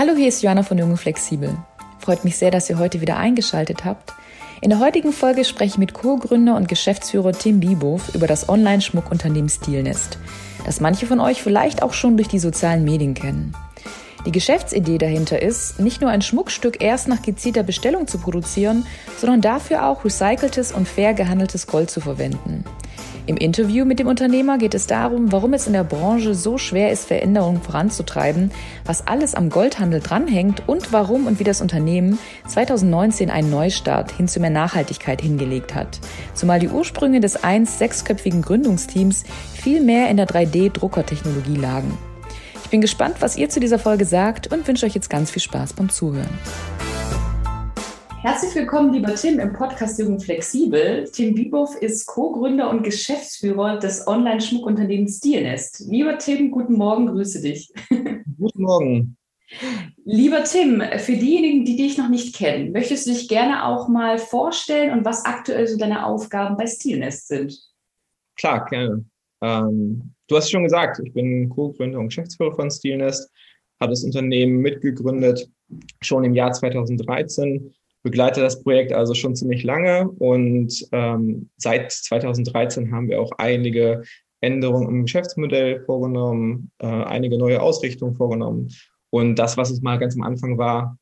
Hallo, hier ist Joanna von Junge Flexibel. Freut mich sehr, dass ihr heute wieder eingeschaltet habt. In der heutigen Folge spreche ich mit Co-Gründer und Geschäftsführer Tim Biebow über das Online-Schmuckunternehmen Stilnest, das manche von euch vielleicht auch schon durch die sozialen Medien kennen. Die Geschäftsidee dahinter ist, nicht nur ein Schmuckstück erst nach gezielter Bestellung zu produzieren, sondern dafür auch recyceltes und fair gehandeltes Gold zu verwenden. Im Interview mit dem Unternehmer geht es darum, warum es in der Branche so schwer ist, Veränderungen voranzutreiben, was alles am Goldhandel dranhängt und warum und wie das Unternehmen 2019 einen Neustart hin zu mehr Nachhaltigkeit hingelegt hat. Zumal die Ursprünge des einst sechsköpfigen Gründungsteams viel mehr in der 3D-Druckertechnologie lagen. Ich bin gespannt, was ihr zu dieser Folge sagt und wünsche euch jetzt ganz viel Spaß beim Zuhören. Herzlich willkommen, lieber Tim, im Podcast Jugend Flexibel. Tim Biebow ist Co-Gründer und Geschäftsführer des Online-Schmuckunternehmens Stilnest. Lieber Tim, guten Morgen, grüße dich. Guten Morgen. Lieber Tim, für diejenigen, die dich noch nicht kennen, möchtest du dich gerne auch mal vorstellen und was aktuell so deine Aufgaben bei Stilnest sind? Klar, gerne. Ähm, du hast schon gesagt, ich bin Co-Gründer und Geschäftsführer von Stilnest, habe das Unternehmen mitgegründet schon im Jahr 2013 begleite das Projekt also schon ziemlich lange und ähm, seit 2013 haben wir auch einige Änderungen im Geschäftsmodell vorgenommen, äh, einige neue Ausrichtungen vorgenommen. Und das, was es mal ganz am Anfang war,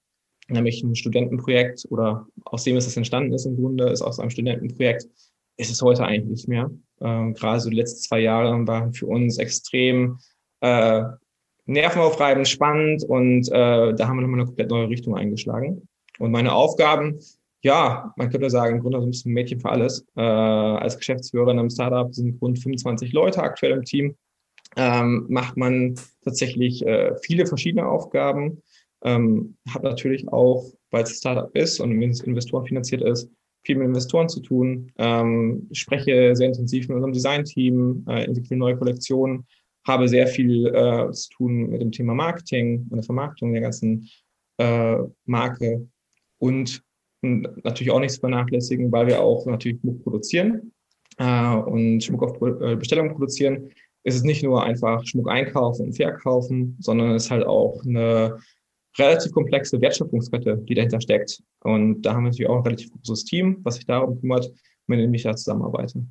nämlich ein Studentenprojekt oder aus dem es das entstanden ist im Grunde, ist aus einem Studentenprojekt, ist es heute eigentlich nicht mehr. Äh, gerade so die letzten zwei Jahre waren für uns extrem äh, nervenaufreibend, spannend und äh, da haben wir nochmal eine komplett neue Richtung eingeschlagen. Und meine Aufgaben, ja, man könnte sagen, im Grunde so ein bisschen Mädchen für alles. Äh, als Geschäftsführer in einem Startup sind rund 25 Leute aktuell im Team. Ähm, macht man tatsächlich äh, viele verschiedene Aufgaben. Ähm, hat natürlich auch, weil es ein Startup ist und Investoren finanziert ist, viel mit Investoren zu tun. Ähm, spreche sehr intensiv mit unserem Designteam, äh, entwickle neue Kollektionen, habe sehr viel äh, zu tun mit dem Thema Marketing und der Vermarktung der ganzen äh, Marke und natürlich auch nicht zu vernachlässigen, weil wir auch natürlich Schmuck produzieren äh, und Schmuck auf äh, Bestellung produzieren, ist nicht nur einfach Schmuck einkaufen und verkaufen, sondern es ist halt auch eine relativ komplexe Wertschöpfungskette, die dahinter steckt. Und da haben wir natürlich auch ein relativ großes Team, was sich darum kümmert, mit dem ich da zusammenarbeite.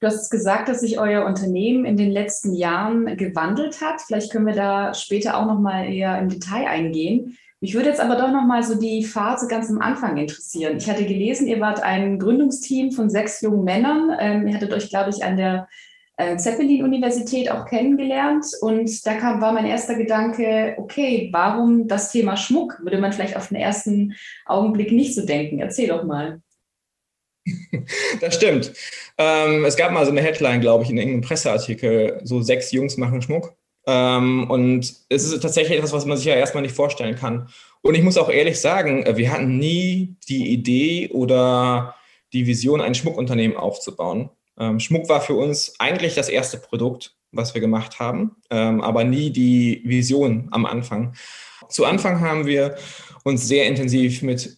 Du hast gesagt, dass sich euer Unternehmen in den letzten Jahren gewandelt hat. Vielleicht können wir da später auch noch mal eher im Detail eingehen. Mich würde jetzt aber doch noch mal so die Phase ganz am Anfang interessieren. Ich hatte gelesen, ihr wart ein Gründungsteam von sechs jungen Männern. Ähm, ihr hattet euch, glaube ich, an der äh, Zeppelin-Universität auch kennengelernt. Und da kam, war mein erster Gedanke, okay, warum das Thema Schmuck? Würde man vielleicht auf den ersten Augenblick nicht so denken. Erzähl doch mal. Das stimmt. Ähm, es gab mal so eine Headline, glaube ich, in irgendeinem Presseartikel, so sechs Jungs machen Schmuck. Ähm, und es ist tatsächlich etwas, was man sich ja erstmal nicht vorstellen kann. Und ich muss auch ehrlich sagen, äh, wir hatten nie die Idee oder die Vision, ein Schmuckunternehmen aufzubauen. Ähm, Schmuck war für uns eigentlich das erste Produkt, was wir gemacht haben, ähm, aber nie die Vision am Anfang. Zu Anfang haben wir uns sehr intensiv mit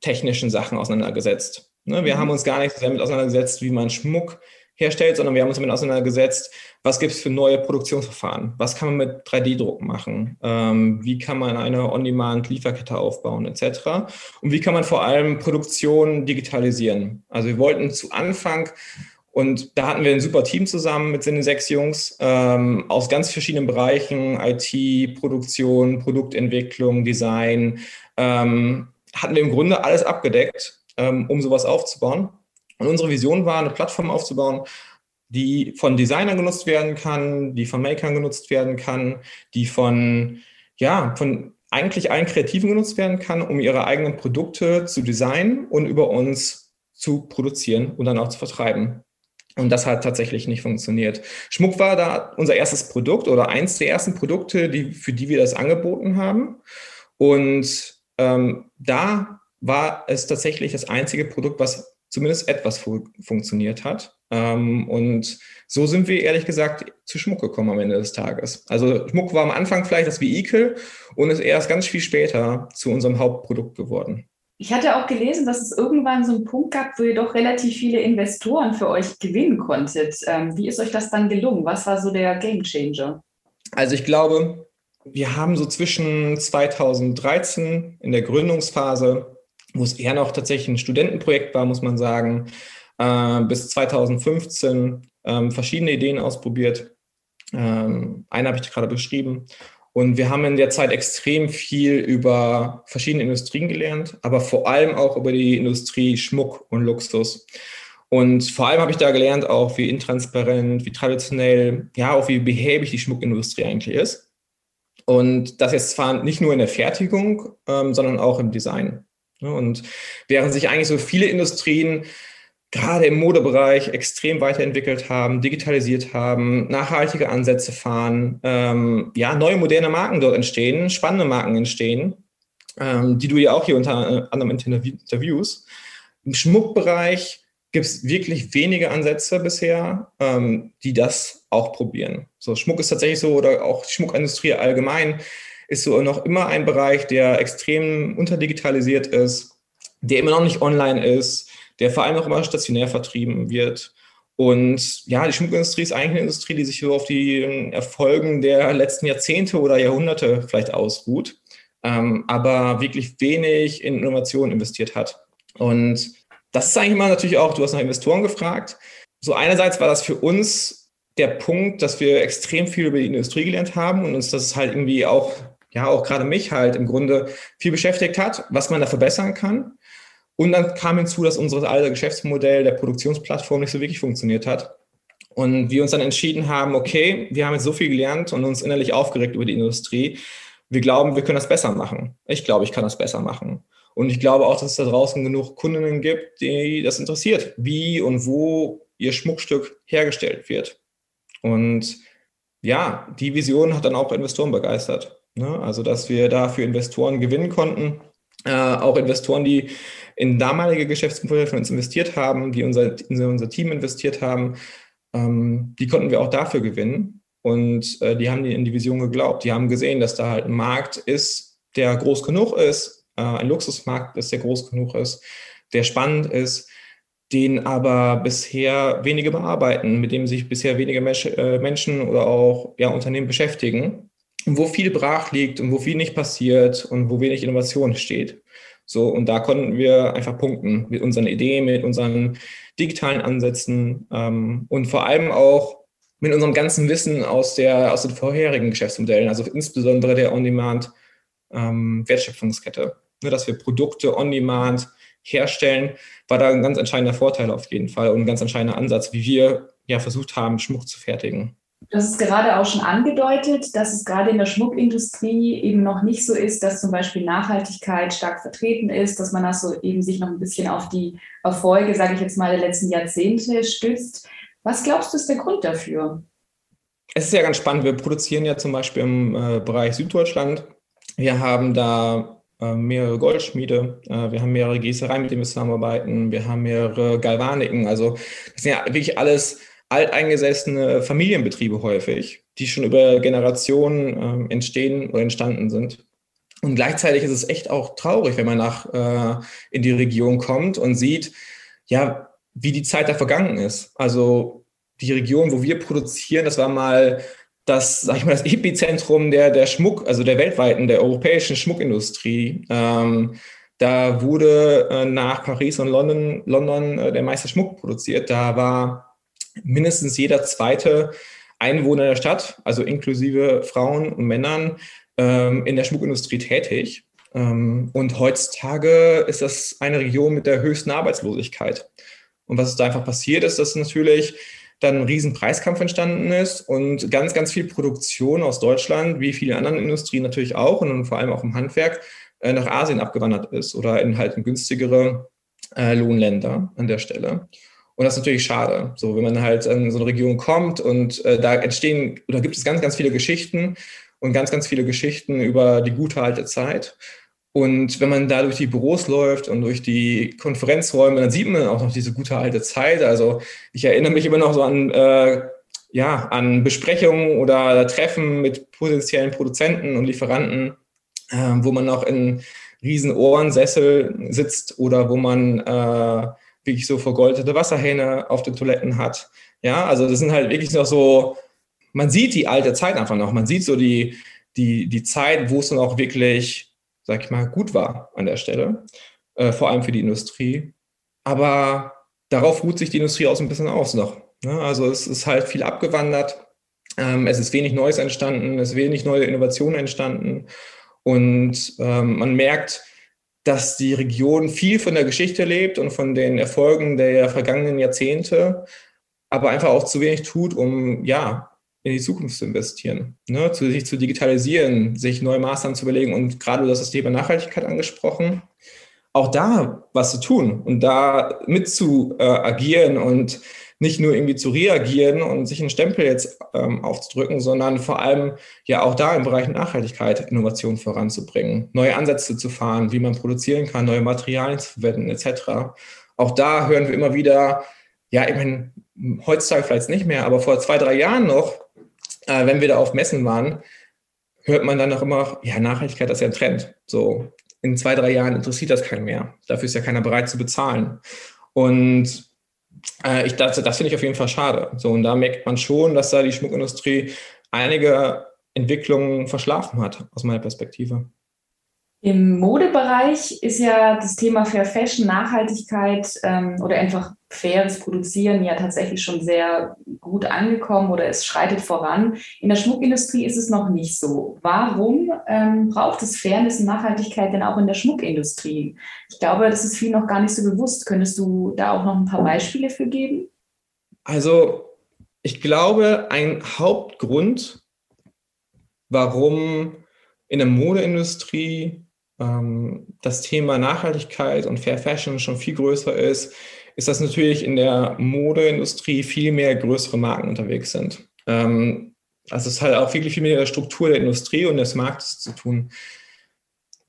technischen Sachen auseinandergesetzt. Ne, wir mhm. haben uns gar nicht so damit auseinandergesetzt, wie man Schmuck herstellt, sondern wir haben uns damit auseinandergesetzt, was gibt es für neue Produktionsverfahren? Was kann man mit 3D-Druck machen? Ähm, wie kann man eine On-Demand-Lieferkette aufbauen, etc.? Und wie kann man vor allem Produktion digitalisieren? Also wir wollten zu Anfang und da hatten wir ein super Team zusammen mit den sechs Jungs ähm, aus ganz verschiedenen Bereichen, IT, Produktion, Produktentwicklung, Design. Ähm, hatten wir im Grunde alles abgedeckt, ähm, um sowas aufzubauen. Und unsere Vision war, eine Plattform aufzubauen, die von Designern genutzt werden kann, die von Makern genutzt werden kann, die von, ja, von eigentlich allen Kreativen genutzt werden kann, um ihre eigenen Produkte zu designen und über uns zu produzieren und dann auch zu vertreiben. Und das hat tatsächlich nicht funktioniert. Schmuck war da unser erstes Produkt oder eins der ersten Produkte, die, für die wir das angeboten haben. Und ähm, da war es tatsächlich das einzige Produkt, was zumindest etwas fu funktioniert hat. Ähm, und so sind wir ehrlich gesagt zu Schmuck gekommen am Ende des Tages. Also Schmuck war am Anfang vielleicht das Vehikel und ist erst ganz viel später zu unserem Hauptprodukt geworden. Ich hatte auch gelesen, dass es irgendwann so einen Punkt gab, wo ihr doch relativ viele Investoren für euch gewinnen konntet. Ähm, wie ist euch das dann gelungen? Was war so der Game Changer? Also ich glaube, Wir haben so zwischen 2013 in der Gründungsphase, wo es eher noch tatsächlich ein Studentenprojekt war, muss man sagen, äh, bis 2015 ähm, verschiedene Ideen ausprobiert. Ähm, eine habe ich gerade beschrieben. Und wir haben in der Zeit extrem viel über verschiedene Industrien gelernt, aber vor allem auch über die Industrie Schmuck und Luxus. Und vor allem habe ich da gelernt, auch wie intransparent, wie traditionell, ja, auch wie behäbig die Schmuckindustrie eigentlich ist. Und das jetzt zwar nicht nur in der Fertigung, ähm, sondern auch im Design. Und während sich eigentlich so viele Industrien gerade im Modebereich extrem weiterentwickelt haben, digitalisiert haben, nachhaltige Ansätze fahren, ähm, ja, neue moderne Marken dort entstehen, spannende Marken entstehen, ähm, die du ja auch hier unter anderem interviewst. Im Schmuckbereich gibt es wirklich wenige Ansätze bisher, ähm, die das auch probieren. So, Schmuck ist tatsächlich so, oder auch die Schmuckindustrie allgemein, ist so noch immer ein Bereich, der extrem unterdigitalisiert ist, der immer noch nicht online ist, der vor allem auch immer stationär vertrieben wird. Und ja, die Schmuckindustrie ist eigentlich eine Industrie, die sich so auf die Erfolgen der letzten Jahrzehnte oder Jahrhunderte vielleicht ausruht, ähm, aber wirklich wenig in Innovation investiert hat. Und das ist eigentlich immer natürlich auch, du hast nach Investoren gefragt. So einerseits war das für uns der Punkt, dass wir extrem viel über die Industrie gelernt haben und uns das halt irgendwie auch, ja, auch gerade mich halt im Grunde viel beschäftigt hat, was man da verbessern kann. Und dann kam hinzu, dass unser alte Geschäftsmodell der Produktionsplattform nicht so wirklich funktioniert hat. Und wir uns dann entschieden haben, okay, wir haben jetzt so viel gelernt und uns innerlich aufgeregt über die Industrie. Wir glauben, wir können das besser machen. Ich glaube, ich kann das besser machen. Und ich glaube auch, dass es da draußen genug Kundinnen gibt, die das interessiert, wie und wo ihr Schmuckstück hergestellt wird. Und ja, die Vision hat dann auch Investoren begeistert. Ne? Also, dass wir da für Investoren gewinnen konnten. Äh, auch Investoren, die in damalige Geschäftsmodelle von uns investiert haben, die unser, in unser Team investiert haben, ähm, die konnten wir auch dafür gewinnen. Und äh, die haben in die Vision geglaubt. Die haben gesehen, dass da halt ein Markt ist, der groß genug ist, äh, ein Luxusmarkt ist, der groß genug ist, der spannend ist, den aber bisher wenige bearbeiten, mit dem sich bisher wenige Mensch, äh, Menschen oder auch ja, Unternehmen beschäftigen, wo viel brach liegt und wo viel nicht passiert und wo wenig Innovation steht. So, und da konnten wir einfach punkten mit unseren Ideen, mit unseren digitalen Ansätzen ähm, und vor allem auch mit unserem ganzen Wissen aus, der, aus den vorherigen Geschäftsmodellen, also insbesondere der On-Demand-Wertschöpfungskette. Ähm, ne, dass wir Produkte On-Demand herstellen, war da ein ganz entscheidender Vorteil auf jeden Fall und ein ganz entscheidender Ansatz, wie wir ja versucht haben, Schmuck zu fertigen. Das ist gerade auch schon angedeutet, dass es gerade in der Schmuckindustrie eben noch nicht so ist, dass zum Beispiel Nachhaltigkeit stark vertreten ist, dass man das so eben sich noch ein bisschen auf die Erfolge, sage ich jetzt mal, der letzten Jahrzehnte stützt. Was glaubst du ist der Grund dafür? Es ist ja ganz spannend. Wir produzieren ja zum Beispiel im äh, Bereich Süddeutschland. Wir haben da äh, mehrere Goldschmiede, äh, wir haben mehrere Gießereien, mit denen wir zusammenarbeiten, wir haben mehrere Galvaniken. Also das sind ja wirklich alles alteingesessene Familienbetriebe häufig, die schon über Generationen äh, entstehen oder entstanden sind. Und gleichzeitig ist es echt auch traurig, wenn man nach äh, in die Region kommt und sieht, ja, wie die Zeit da vergangen ist. Also die Region, wo wir produzieren, das war mal das, sag ich mal, das Epizentrum der, der Schmuck, also der weltweiten, der europäischen Schmuckindustrie. Ähm, da wurde äh, nach Paris und London, London äh, der meiste Schmuck produziert. Da war mindestens jeder zweite Einwohner der Stadt, also inklusive Frauen und Männern, ähm, in der Schmuckindustrie tätig. Ähm, und heutzutage ist das eine Region mit der höchsten Arbeitslosigkeit. Und was da einfach passiert ist, dass natürlich dann ein riesen Preiskampf entstanden ist und ganz, ganz viel Produktion aus Deutschland, wie viele anderen Industrien natürlich auch und vor allem auch im Handwerk, äh, nach Asien abgewandert ist oder in halt günstigere äh, Lohnländer an der Stelle. Und das ist natürlich schade. So, wenn man halt in so eine Region kommt und äh, da entstehen oder gibt es ganz, ganz viele Geschichten und ganz, ganz viele Geschichten über die gute alte Zeit. Und wenn man da durch die Büros läuft und durch die Konferenzräume, dann sieht man auch noch diese gute alte Zeit. Also ich erinnere mich immer noch so an, äh, ja, an Besprechungen oder Treffen mit potenziellen Produzenten und Lieferanten, äh, wo man noch in riesen Ohrensessel sitzt oder wo man äh, wirklich so vergoldete Wasserhähne auf den Toiletten hat. Ja, also das sind halt wirklich noch so, man sieht die alte Zeit einfach noch. Man sieht so die, die, die Zeit, wo es dann auch wirklich, sag ich mal, gut war an der Stelle, äh, vor allem für die Industrie. Aber darauf ruht sich die Industrie auch so ein bisschen aus noch. Ne? Also es ist halt viel abgewandert. Ähm, es ist wenig Neues entstanden, es ist wenig neue Innovationen entstanden. Und ähm, man merkt, dass die Region viel von der Geschichte lebt und von den Erfolgen der vergangenen Jahrzehnte, aber einfach auch zu wenig tut, um ja in die Zukunft zu investieren, ne? zu, sich zu digitalisieren, sich neue Maßnahmen zu überlegen und gerade das Thema Nachhaltigkeit angesprochen, auch da was zu tun und da mit zu äh, agieren und nicht nur irgendwie zu reagieren und sich einen Stempel jetzt ähm, aufzudrücken, sondern vor allem ja auch da im Bereich Nachhaltigkeit Innovation voranzubringen, neue Ansätze zu fahren, wie man produzieren kann, neue Materialien zu verwenden etc. Auch da hören wir immer wieder, ja, ich meine, heutzutage vielleicht nicht mehr, aber vor zwei, drei Jahren noch, äh, wenn wir da auf Messen waren, hört man dann noch immer, ja, Nachhaltigkeit ist ja ein Trend. So, in zwei, drei Jahren interessiert das keinen mehr. Dafür ist ja keiner bereit zu bezahlen. Und äh, ich, das, das finde ich auf jeden Fall schade. So, und da merkt man schon, dass da die Schmuckindustrie einige Entwicklungen verschlafen hat, aus meiner Perspektive. Im Modebereich ist ja das Thema Fair Fashion, Nachhaltigkeit ähm, oder einfach faires Produzieren ja tatsächlich schon sehr gut angekommen oder es schreitet voran. In der Schmuckindustrie ist es noch nicht so. Warum ähm, braucht es Fairness und Nachhaltigkeit denn auch in der Schmuckindustrie? Ich glaube, das ist viel noch gar nicht so bewusst. Könntest du da auch noch ein paar Beispiele für geben? Also ich glaube, ein Hauptgrund, warum in der Modeindustrie ähm, das Thema Nachhaltigkeit und Fair Fashion schon viel größer ist, ist, dass natürlich in der Modeindustrie viel mehr größere Marken unterwegs sind. Ähm, also es hat auch wirklich viel mit der Struktur der Industrie und des Marktes zu tun.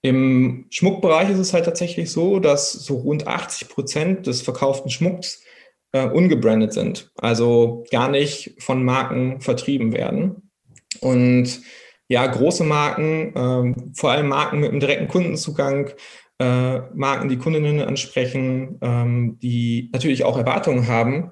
Im Schmuckbereich ist es halt tatsächlich so, dass so rund 80 Prozent des verkauften Schmucks äh, ungebrandet sind, also gar nicht von Marken vertrieben werden. Und ja, große Marken, ähm, vor allem Marken mit einem direkten Kundenzugang, äh, Marken, die Kundinnen ansprechen, ähm, die natürlich auch Erwartungen haben,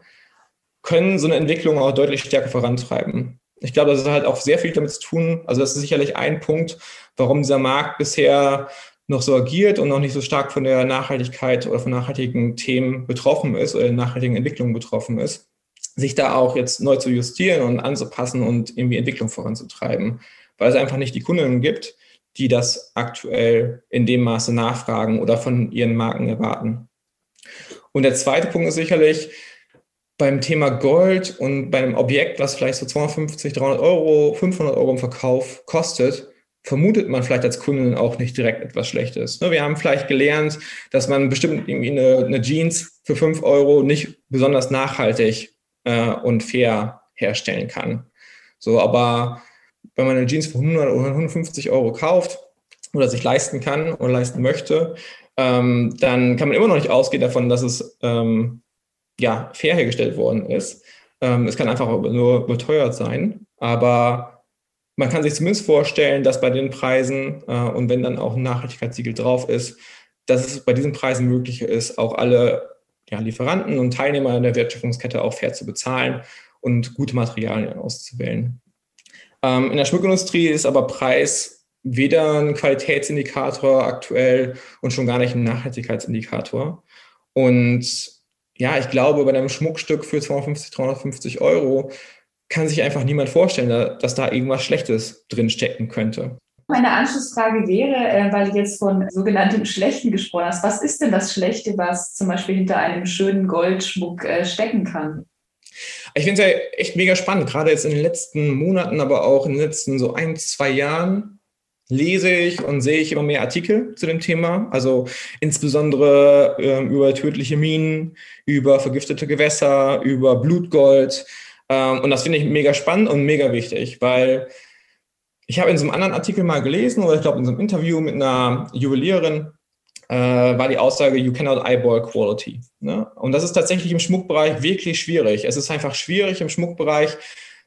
können so eine Entwicklung auch deutlich stärker vorantreiben. Ich glaube, das hat halt auch sehr viel damit zu tun. Also das ist sicherlich ein Punkt, warum dieser Markt bisher noch so agiert und noch nicht so stark von der Nachhaltigkeit oder von nachhaltigen Themen betroffen ist oder nachhaltigen Entwicklungen betroffen ist, sich da auch jetzt neu zu justieren und anzupassen und irgendwie Entwicklung voranzutreiben weil es einfach nicht die Kundinnen gibt, die das aktuell in dem Maße nachfragen oder von ihren Marken erwarten. Und der zweite Punkt ist sicherlich beim Thema Gold und bei einem Objekt, was vielleicht so 250, 300 Euro, 500 Euro im Verkauf kostet, vermutet man vielleicht als Kundin auch nicht direkt etwas Schlechtes. Ne, wir haben vielleicht gelernt, dass man bestimmt irgendwie eine, eine Jeans für 5 Euro nicht besonders nachhaltig äh, und fair herstellen kann. So, aber wenn man eine Jeans für 100 oder 150 Euro kauft oder sich leisten kann oder leisten möchte, ähm, dann kann man immer noch nicht ausgehen davon, dass es ähm, ja, fair hergestellt worden ist. Ähm, es kann einfach nur beteuert sein, aber man kann sich zumindest vorstellen, dass bei den Preisen äh, und wenn dann auch ein Nachhaltigkeitssiegel drauf ist, dass es bei diesen Preisen möglich ist, auch alle ja, Lieferanten und Teilnehmer in der Wertschöpfungskette auch fair zu bezahlen und gute Materialien auszuwählen. Ähm, in der Schmuckindustrie ist aber Preis weder ein Qualitätsindikator aktuell und schon gar nicht ein Nachhaltigkeitsindikator. Und ja, ich glaube, bei einem Schmuckstück für 250, 350 Euro kann sich einfach niemand vorstellen, dass da irgendwas Schlechtes drinstecken könnte. Meine Anschlussfrage wäre, äh, weil du jetzt von sogenanntem Schlechten gesprochen hast, was ist denn das Schlechte, was zum Beispiel hinter einem schönen Goldschmuck äh, stecken kann? Ich finde es ja echt mega spannend, gerade jetzt in den letzten Monaten, aber auch in den letzten so ein, zwei Jahren lese ich und sehe ich immer mehr Artikel zu dem Thema. Also insbesondere ähm, über tödliche Minen, über vergiftete Gewässer, über Blutgold. Ähm, und das finde ich mega spannend und mega wichtig, weil ich habe in so einem anderen Artikel mal gelesen, oder ich glaube in so einem Interview mit einer Juwelierin, äh, war die Aussage, you cannot eyeball quality. Ne? Und das ist tatsächlich im Schmuckbereich wirklich schwierig. Es ist einfach schwierig im Schmuckbereich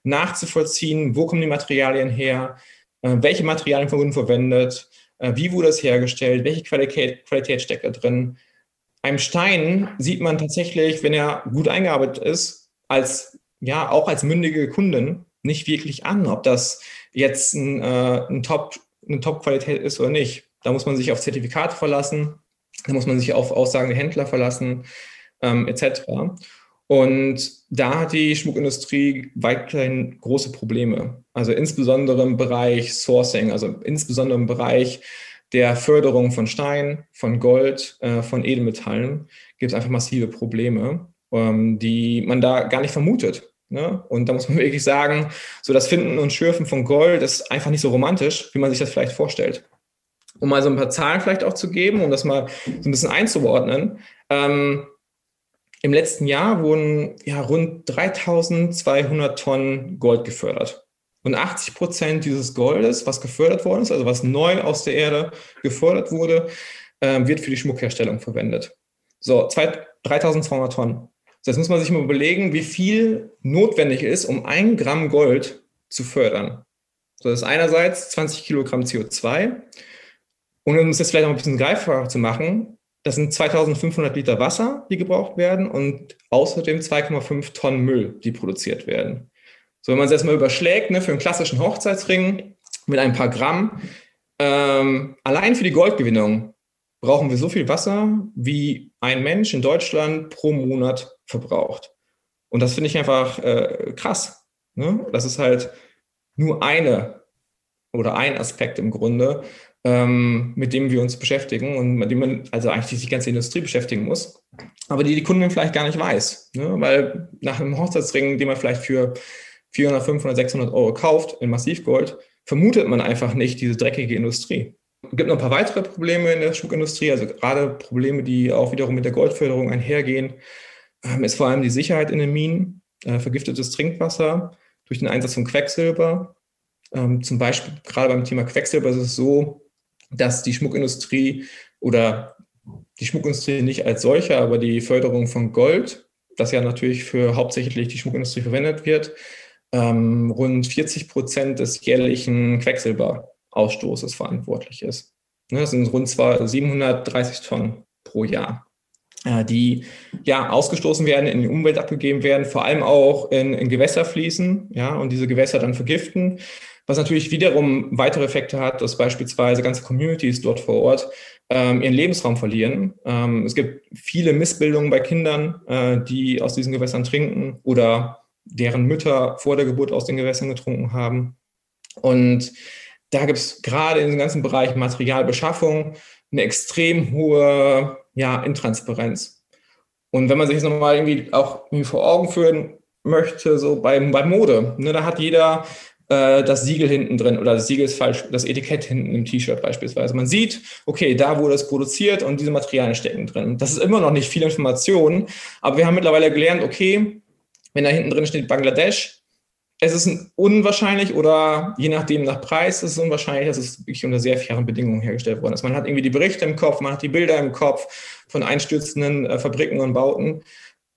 nachzuvollziehen, wo kommen die Materialien her, äh, welche Materialien wurden verwendet, äh, wie wurde es hergestellt, welche Qualität, Qualität steckt da drin. Einem Stein sieht man tatsächlich, wenn er gut eingearbeitet ist, als ja auch als mündige Kunden nicht wirklich an, ob das jetzt ein, äh, ein Top, eine Top-Qualität ist oder nicht. Da muss man sich auf Zertifikate verlassen, da muss man sich auf Aussagen der Händler verlassen, ähm, etc. Und da hat die Schmuckindustrie weiterhin große Probleme. Also insbesondere im Bereich Sourcing, also insbesondere im Bereich der Förderung von Stein, von Gold, äh, von Edelmetallen gibt es einfach massive Probleme, ähm, die man da gar nicht vermutet. Ne? Und da muss man wirklich sagen, so das Finden und Schürfen von Gold ist einfach nicht so romantisch, wie man sich das vielleicht vorstellt. Um mal so ein paar Zahlen vielleicht auch zu geben, um das mal so ein bisschen einzuordnen. Ähm, Im letzten Jahr wurden ja rund 3200 Tonnen Gold gefördert. Und 80 Prozent dieses Goldes, was gefördert worden ist, also was neu aus der Erde gefördert wurde, äh, wird für die Schmuckherstellung verwendet. So, 3200 Tonnen. Das muss man sich mal überlegen, wie viel notwendig ist, um ein Gramm Gold zu fördern. So, das ist einerseits 20 Kilogramm CO2. Und um es jetzt vielleicht noch ein bisschen greifbarer zu machen, das sind 2500 Liter Wasser, die gebraucht werden und außerdem 2,5 Tonnen Müll, die produziert werden. So, wenn man es jetzt mal überschlägt, ne, für einen klassischen Hochzeitsring mit ein paar Gramm, ähm, allein für die Goldgewinnung brauchen wir so viel Wasser, wie ein Mensch in Deutschland pro Monat verbraucht. Und das finde ich einfach äh, krass. Ne? Das ist halt nur eine oder ein Aspekt im Grunde, ähm, mit dem wir uns beschäftigen und mit dem man also eigentlich die ganze Industrie beschäftigen muss, aber die die Kundin vielleicht gar nicht weiß. Ne? Weil nach einem Hochzeitsring, den man vielleicht für 400, 500, 600 Euro kauft in Massivgold, vermutet man einfach nicht diese dreckige Industrie. Es gibt noch ein paar weitere Probleme in der Schmuckindustrie, also gerade Probleme, die auch wiederum mit der Goldförderung einhergehen, ähm, ist vor allem die Sicherheit in den Minen, äh, vergiftetes Trinkwasser durch den Einsatz von Quecksilber. Ähm, zum Beispiel gerade beim Thema Quecksilber ist es so, dass die Schmuckindustrie oder die Schmuckindustrie nicht als solche, aber die Förderung von Gold, das ja natürlich für hauptsächlich die Schmuckindustrie verwendet wird, ähm, rund 40 Prozent des jährlichen Quecksilberausstoßes verantwortlich ist. Ne, das sind rund zwar 730 Tonnen pro Jahr, äh, die ja ausgestoßen werden, in die Umwelt abgegeben werden, vor allem auch in, in Gewässer fließen, ja, und diese Gewässer dann vergiften. Was natürlich wiederum weitere Effekte hat, dass beispielsweise ganze Communities dort vor Ort ähm, ihren Lebensraum verlieren. Ähm, es gibt viele Missbildungen bei Kindern, äh, die aus diesen Gewässern trinken oder deren Mütter vor der Geburt aus den Gewässern getrunken haben. Und da gibt es gerade in dem ganzen Bereich Materialbeschaffung eine extrem hohe ja, Intransparenz. Und wenn man sich das nochmal irgendwie auch irgendwie vor Augen führen möchte, so beim, bei Mode, ne, da hat jeder äh, das Siegel hinten drin oder das Siegel ist falsch, das Etikett hinten im T-Shirt beispielsweise. Man sieht, okay, da wurde es produziert und diese Materialien stecken drin. Das ist immer noch nicht viel Information, aber wir haben mittlerweile gelernt, okay, wenn da hinten drin steht Bangladesch, es ist unwahrscheinlich oder je nachdem nach Preis ist es unwahrscheinlich, dass es wirklich unter sehr fairen Bedingungen hergestellt worden ist. Man hat irgendwie die Berichte im Kopf, man hat die Bilder im Kopf von einstürzenden äh, Fabriken und Bauten.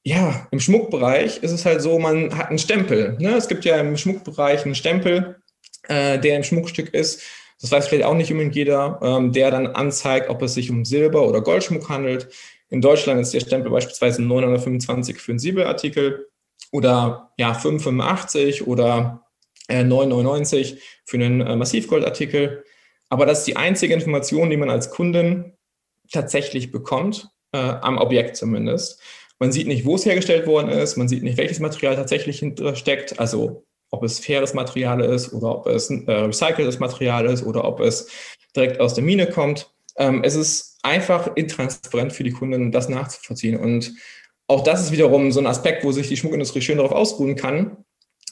Ja, im Schmuckbereich ist es halt so, man hat einen Stempel. Ne? Es gibt ja im Schmuckbereich einen Stempel, äh, der im Schmuckstück ist. Das weiß vielleicht auch nicht unbedingt jeder, ähm, der dann anzeigt, ob es sich um Silber- oder Goldschmuck handelt. In Deutschland ist der Stempel beispielsweise 925 für einen Siebelartikel oder ja 5,85 oder äh, 9,99 für einen äh, Massivgoldartikel. Aber das ist die einzige Information, die man als Kundin tatsächlich bekommt, äh, am Objekt zumindest. Man sieht nicht, wo es hergestellt worden ist, man sieht nicht, welches Material tatsächlich steckt, also ob es faires Material ist oder ob es äh, recyceltes Material ist oder ob es direkt aus der Mine kommt. Ähm, es ist einfach intransparent für die Kunden, das nachzuvollziehen. Und auch das ist wiederum so ein Aspekt, wo sich die Schmuckindustrie schön darauf ausruhen kann,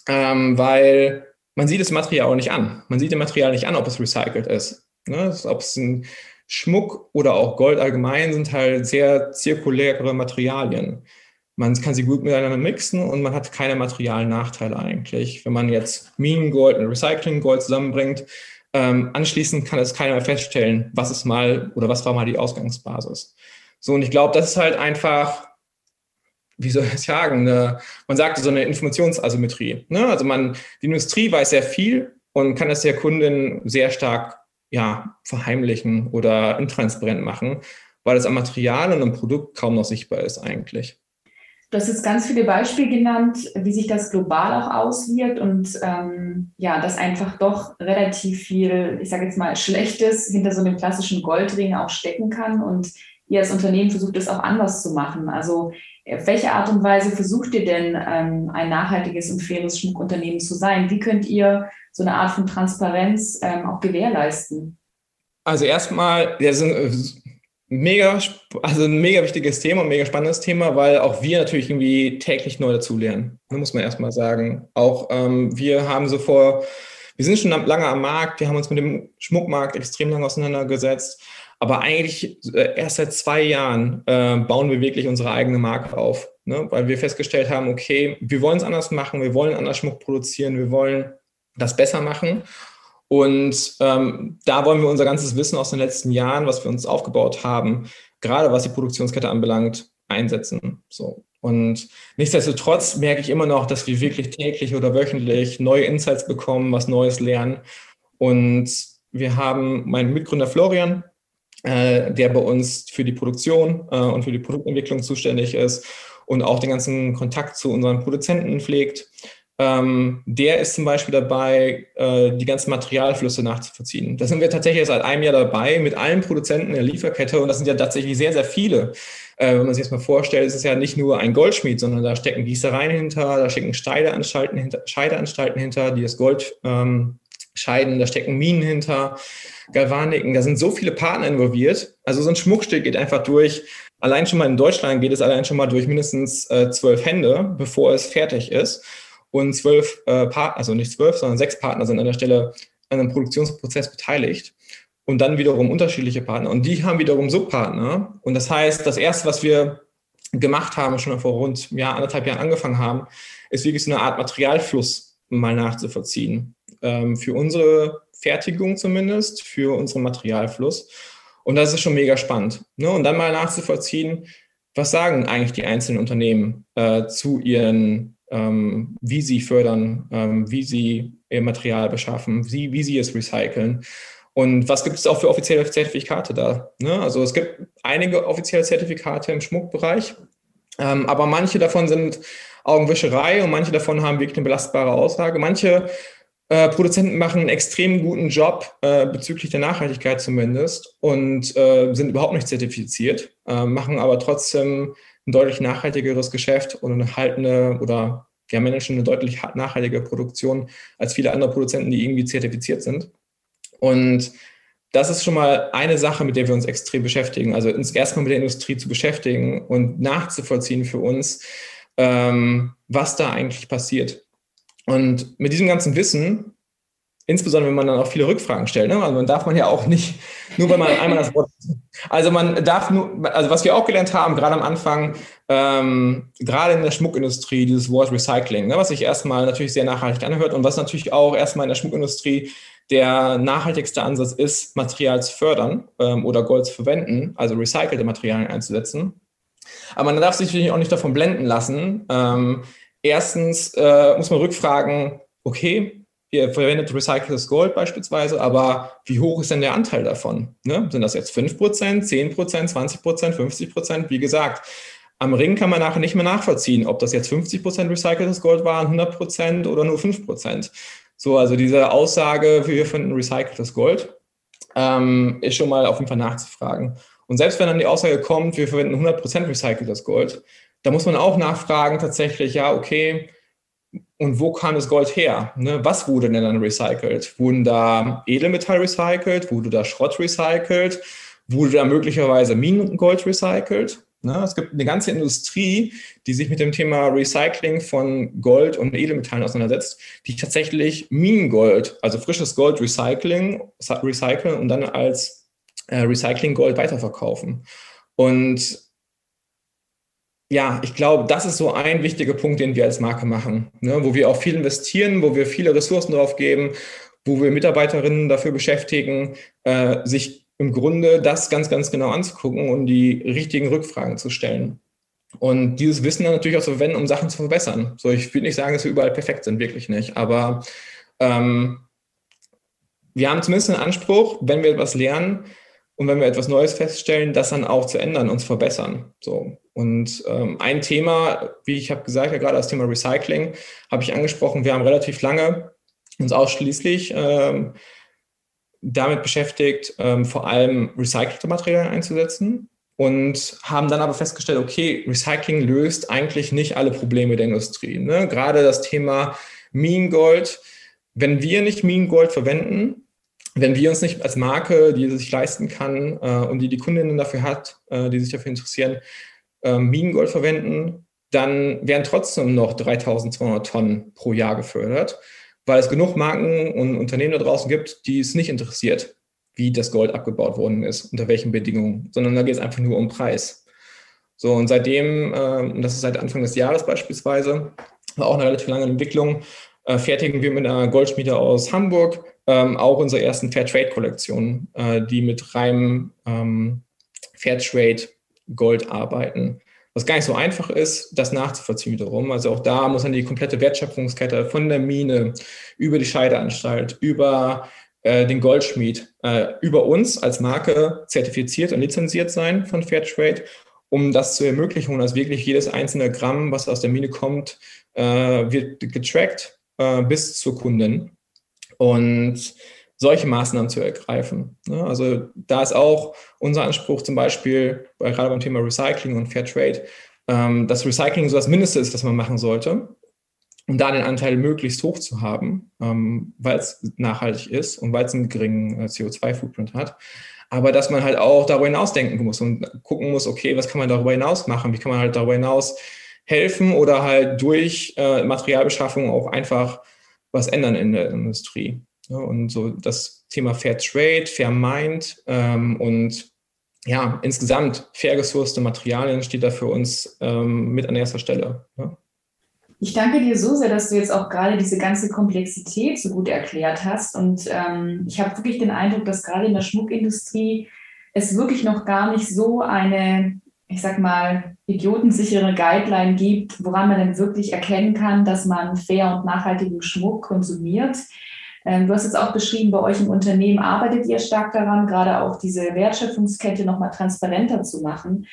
ähm, weil man sieht das Material auch nicht an. Man sieht dem Material nicht an, ob es recycelt ist. Ne? Ob es ein Schmuck oder auch Gold allgemein sind halt sehr zirkuläre Materialien. Man kann sie gut miteinander mixen und man hat keine Materialnachteile eigentlich. Wenn man jetzt Minengold und Recyclinggold zusammenbringt, ähm, anschließend kann es keiner mehr feststellen, was ist mal oder was war mal die Ausgangsbasis. So, und ich glaube, das ist halt einfach wie soll ich sagen, eine, man sagte so eine Informationsasymmetrie. Ne? Also man, die Industrie weiß sehr viel und kann das der Kundin sehr stark ja, verheimlichen oder intransparent machen, weil es am Material und am Produkt kaum noch sichtbar ist eigentlich. Du hast jetzt ganz viele Beispiele genannt, wie sich das global auch auswirkt und ähm, ja, dass einfach doch relativ viel, ich sage jetzt mal, Schlechtes hinter so einem klassischen Goldring auch stecken kann und ihr als Unternehmen versucht es auch anders zu machen. Also auf welche Art und Weise versucht ihr denn ähm, ein nachhaltiges und faires Schmuckunternehmen zu sein? Wie könnt ihr so eine Art von Transparenz ähm, auch gewährleisten? Also erstmal, wir sind mega, also ein mega wichtiges Thema und mega spannendes Thema, weil auch wir natürlich irgendwie täglich neu dazulernen. Da muss man erstmal sagen. Auch ähm, wir haben so vor, wir sind schon lange am Markt, wir haben uns mit dem Schmuckmarkt extrem lange auseinandergesetzt. Aber eigentlich äh, erst seit zwei Jahren äh, bauen wir wirklich unsere eigene Marke auf, ne? weil wir festgestellt haben, okay, wir wollen es anders machen, wir wollen anders Schmuck produzieren, wir wollen das besser machen. Und ähm, da wollen wir unser ganzes Wissen aus den letzten Jahren, was wir uns aufgebaut haben, gerade was die Produktionskette anbelangt, einsetzen. So. Und nichtsdestotrotz merke ich immer noch, dass wir wirklich täglich oder wöchentlich neue Insights bekommen, was Neues lernen. Und wir haben meinen Mitgründer Florian, äh, der bei uns für die Produktion äh, und für die Produktentwicklung zuständig ist und auch den ganzen Kontakt zu unseren Produzenten pflegt. Ähm, der ist zum Beispiel dabei, äh, die ganzen Materialflüsse nachzuvollziehen. Da sind wir tatsächlich seit einem Jahr dabei mit allen Produzenten der Lieferkette und das sind ja tatsächlich sehr, sehr viele. Äh, wenn man sich das mal vorstellt, ist es ja nicht nur ein Goldschmied, sondern da stecken Gießereien hinter, da stecken Scheideanstalten hinter, Scheideanstalten hinter, die das Gold ähm, scheiden, da stecken Minen hinter, Galvaniken, da sind so viele Partner involviert. Also so ein Schmuckstück geht einfach durch, allein schon mal in Deutschland geht es allein schon mal durch mindestens äh, zwölf Hände, bevor es fertig ist. Und zwölf äh, Partner, also nicht zwölf, sondern sechs Partner sind an der Stelle an einem Produktionsprozess beteiligt. Und dann wiederum unterschiedliche Partner. Und die haben wiederum Subpartner. Und das heißt, das erste, was wir gemacht haben, schon vor rund ja, anderthalb Jahren angefangen haben, ist wirklich so eine Art Materialfluss mal nachzuvollziehen. Ähm, für unsere Fertigung zumindest, für unseren Materialfluss. Und das ist schon mega spannend. Ne? Und dann mal nachzuvollziehen, was sagen eigentlich die einzelnen Unternehmen äh, zu ihren ähm, wie sie fördern, ähm, wie sie ihr Material beschaffen, wie, wie sie es recyceln. Und was gibt es auch für offizielle Zertifikate da? Ne? Also es gibt einige offizielle Zertifikate im Schmuckbereich, ähm, aber manche davon sind Augenwischerei und manche davon haben wirklich eine belastbare Aussage. Manche äh, Produzenten machen einen extrem guten Job äh, bezüglich der Nachhaltigkeit zumindest und äh, sind überhaupt nicht zertifiziert, äh, machen aber trotzdem ein deutlich nachhaltigeres Geschäft und eine haltende oder ja, managen eine deutlich nachhaltige Produktion als viele andere Produzenten, die irgendwie zertifiziert sind. Und das ist schon mal eine Sache, mit der wir uns extrem beschäftigen. Also uns erstmal mit der Industrie zu beschäftigen und nachzuvollziehen für uns, ähm, was da eigentlich passiert. Und mit diesem ganzen Wissen insbesondere wenn man dann auch viele Rückfragen stellt. Ne? Also man darf man ja auch nicht, nur weil man einmal das Wort. Also man darf nur, also was wir auch gelernt haben, gerade am Anfang, ähm, gerade in der Schmuckindustrie, dieses Wort Recycling, ne? was sich erstmal natürlich sehr nachhaltig anhört und was natürlich auch erstmal in der Schmuckindustrie der nachhaltigste Ansatz ist, Material zu fördern ähm, oder Gold zu verwenden, also recycelte Materialien einzusetzen. Aber man darf sich natürlich auch nicht davon blenden lassen. Ähm, erstens äh, muss man rückfragen, okay, ihr verwendet recyceltes Gold beispielsweise, aber wie hoch ist denn der Anteil davon? Ne? Sind das jetzt 5%, 10%, 20%, 50%? Wie gesagt, am Ring kann man nachher nicht mehr nachvollziehen, ob das jetzt 50% recyceltes Gold waren, 100% oder nur 5%. So, also diese Aussage, wir finden recyceltes Gold, ähm, ist schon mal auf jeden Fall nachzufragen. Und selbst wenn dann die Aussage kommt, wir verwenden 100% recyceltes Gold, da muss man auch nachfragen tatsächlich, ja, okay, und wo kam das Gold her? Ne? Was wurde denn dann recycelt? Wurden da Edelmetall recycelt? Wurde da Schrott recycelt? Wurde da möglicherweise Minengold recycelt? Ne? Es gibt eine ganze Industrie, die sich mit dem Thema Recycling von Gold und Edelmetallen auseinandersetzt, die tatsächlich Minengold, also frisches Gold recycling, recyceln und dann als äh, Recycling-Gold weiterverkaufen. Und ja, ich glaube, das ist so ein wichtiger Punkt, den wir als Marke machen, ne? wo wir auch viel investieren, wo wir viele Ressourcen drauf geben, wo wir Mitarbeiterinnen dafür beschäftigen, äh, sich im Grunde das ganz, ganz genau anzugucken und die richtigen Rückfragen zu stellen. Und dieses Wissen dann natürlich auch zu verwenden, um Sachen zu verbessern. So, ich würde nicht sagen, dass wir überall perfekt sind, wirklich nicht. Aber ähm, wir haben zumindest einen Anspruch, wenn wir etwas lernen, und wenn wir etwas Neues feststellen, das dann auch zu ändern und zu verbessern. So. Und ähm, ein Thema, wie ich habe gesagt, ja, gerade das Thema Recycling, habe ich angesprochen. Wir haben relativ lange uns ausschließlich ähm, damit beschäftigt, ähm, vor allem recycelte Materialien einzusetzen und haben dann aber festgestellt, okay, Recycling löst eigentlich nicht alle Probleme der Industrie. Ne? Gerade das Thema Minengold. Wenn wir nicht Minengold verwenden, wenn wir uns nicht als Marke, die sich leisten kann äh, und die die Kundinnen dafür hat, äh, die sich dafür interessieren, äh, Minengold verwenden, dann werden trotzdem noch 3200 Tonnen pro Jahr gefördert, weil es genug Marken und Unternehmen da draußen gibt, die es nicht interessiert, wie das Gold abgebaut worden ist, unter welchen Bedingungen, sondern da geht es einfach nur um Preis. So, und seitdem, äh, und das ist seit Anfang des Jahres beispielsweise, war auch eine relativ lange Entwicklung, äh, fertigen wir mit einer Goldschmiede aus Hamburg ähm, auch unsere ersten Fairtrade-Kollektionen, äh, die mit reinem ähm, Fairtrade-Gold arbeiten. Was gar nicht so einfach ist, das nachzuvollziehen wiederum. Also auch da muss man die komplette Wertschöpfungskette von der Mine über die Scheideanstalt, über äh, den Goldschmied, äh, über uns als Marke zertifiziert und lizenziert sein von Fairtrade, um das zu ermöglichen, dass wirklich jedes einzelne Gramm, was aus der Mine kommt, äh, wird getrackt äh, bis zur Kunden und solche Maßnahmen zu ergreifen. Ne? Also da ist auch unser Anspruch zum Beispiel, gerade beim Thema Recycling und Fairtrade, ähm, dass Recycling so das Mindeste ist, das man machen sollte, um da den Anteil möglichst hoch zu haben, ähm, weil es nachhaltig ist und weil es einen geringen äh, CO2-Footprint hat. Aber dass man halt auch darüber hinaus denken muss und gucken muss, okay, was kann man darüber hinaus machen? Wie kann man halt darüber hinaus helfen oder halt durch äh, Materialbeschaffung auch einfach was ändern in der Industrie. Ja, und so das Thema Fair Trade, Fair Mind ähm, und ja, insgesamt fair gesourcete Materialien steht da für uns ähm, mit an erster Stelle. Ja. Ich danke dir so sehr, dass du jetzt auch gerade diese ganze Komplexität so gut erklärt hast. Und ähm, ich habe wirklich den Eindruck, dass gerade in der Schmuckindustrie es wirklich noch gar nicht so eine ich sag mal, idiotensichere Guideline gibt, woran man denn wirklich erkennen kann, dass man fair und nachhaltigen Schmuck konsumiert. Ähm, du hast jetzt auch beschrieben, bei euch im Unternehmen arbeitet ihr stark daran, gerade auch diese Wertschöpfungskette nochmal transparenter zu machen.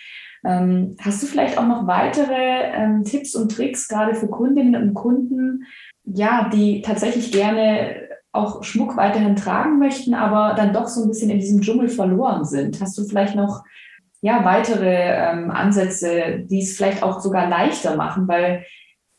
Ähm, hast du vielleicht auch noch weitere ähm, Tipps und Tricks, gerade für Kundinnen und Kunden, ja, die tatsächlich gerne auch Schmuck weiterhin tragen möchten, aber dann doch so ein bisschen in diesem Dschungel verloren sind? Hast du vielleicht noch ja, weitere ähm, Ansätze, die es vielleicht auch sogar leichter machen, weil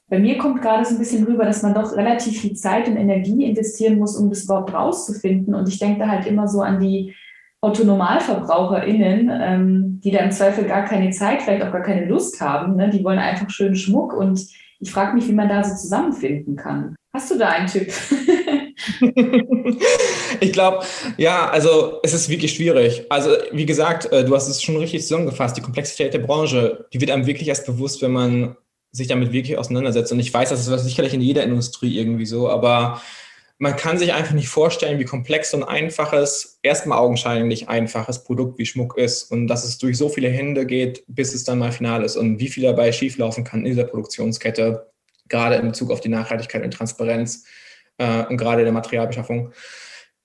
bei mir kommt gerade so ein bisschen rüber, dass man doch relativ viel Zeit und Energie investieren muss, um das überhaupt rauszufinden. Und ich denke da halt immer so an die AutonormalverbraucherInnen, ähm, die da im Zweifel gar keine Zeit, vielleicht auch gar keine Lust haben. Ne? Die wollen einfach schönen Schmuck und ich frage mich, wie man da so zusammenfinden kann. Hast du da einen Tipp? ich glaube, ja, also es ist wirklich schwierig. Also wie gesagt, äh, du hast es schon richtig zusammengefasst. Die Komplexität der Branche, die wird einem wirklich erst bewusst, wenn man sich damit wirklich auseinandersetzt. Und ich weiß, das ist sicherlich in jeder Industrie irgendwie so, aber man kann sich einfach nicht vorstellen, wie komplex und einfaches, erstmal augenscheinlich einfaches Produkt wie Schmuck ist und dass es durch so viele Hände geht, bis es dann mal final ist und wie viel dabei schieflaufen kann in dieser Produktionskette, gerade in Bezug auf die Nachhaltigkeit und Transparenz äh, und gerade der Materialbeschaffung.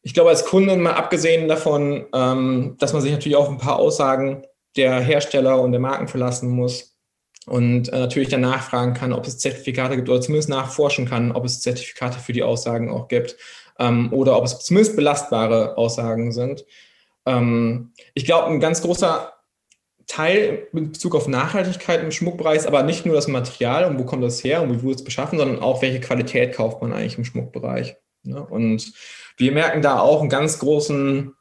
Ich glaube, als Kunde mal abgesehen davon, ähm, dass man sich natürlich auf ein paar Aussagen der Hersteller und der Marken verlassen muss und äh, natürlich dann nachfragen kann, ob es Zertifikate gibt oder zumindest nachforschen kann, ob es Zertifikate für die Aussagen auch gibt ähm, oder ob es zumindest belastbare Aussagen sind. Ähm, ich glaube, ein ganz großer Teil in Bezug auf Nachhaltigkeit im Schmuckbereich aber nicht nur das Material und wo kommt das her und wie wurde es beschaffen, sondern auch, welche Qualität kauft man eigentlich im Schmuckbereich. Ne? Und wir merken da auch einen ganz großen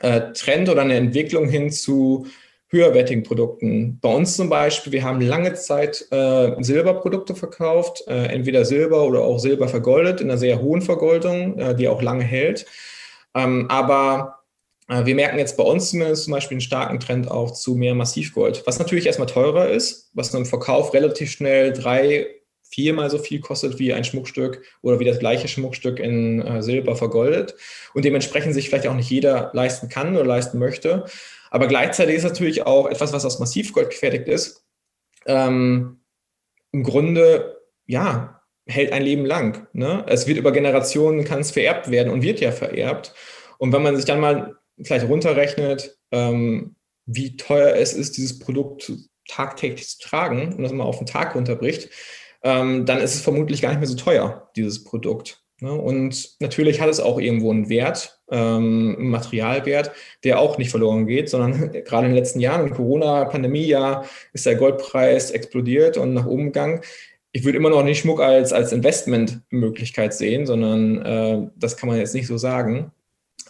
äh, Trend oder eine Entwicklung hin zu höherwertigen Produkten. Bei uns zum Beispiel, wir haben lange Zeit äh, Silberprodukte verkauft, äh, entweder Silber oder auch Silber vergoldet, in einer sehr hohen Vergoldung, äh, die auch lange hält. Ähm, aber wir merken jetzt bei uns zumindest zum Beispiel einen starken Trend auch zu mehr Massivgold, was natürlich erstmal teurer ist, was im Verkauf relativ schnell drei, viermal so viel kostet wie ein Schmuckstück oder wie das gleiche Schmuckstück in äh, Silber vergoldet und dementsprechend sich vielleicht auch nicht jeder leisten kann oder leisten möchte. Aber gleichzeitig ist natürlich auch etwas, was aus Massivgold gefertigt ist, ähm, im Grunde, ja, hält ein Leben lang. Ne? Es wird über Generationen, kann es vererbt werden und wird ja vererbt. Und wenn man sich dann mal vielleicht runterrechnet, ähm, wie teuer es ist, dieses Produkt tagtäglich zu tragen und das mal auf den Tag runterbricht, ähm, dann ist es vermutlich gar nicht mehr so teuer, dieses Produkt. Ne? Und natürlich hat es auch irgendwo einen Wert, ähm, einen Materialwert, der auch nicht verloren geht, sondern gerade in den letzten Jahren, im Corona-Pandemie-Jahr, ist der Goldpreis explodiert und nach oben gegangen. Ich würde immer noch nicht Schmuck als, als Investmentmöglichkeit sehen, sondern äh, das kann man jetzt nicht so sagen.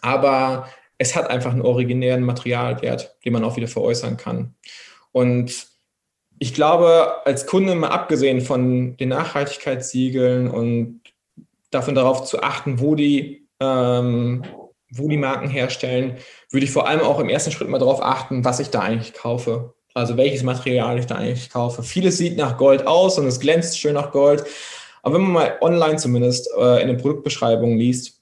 Aber es hat einfach einen originären Materialwert, den man auch wieder veräußern kann. Und ich glaube, als Kunde mal abgesehen von den Nachhaltigkeitssiegeln und davon darauf zu achten, wo die, ähm, wo die Marken herstellen, würde ich vor allem auch im ersten Schritt mal darauf achten, was ich da eigentlich kaufe. Also welches Material ich da eigentlich kaufe. Vieles sieht nach Gold aus und es glänzt schön nach Gold. Aber wenn man mal online zumindest äh, in den Produktbeschreibungen liest,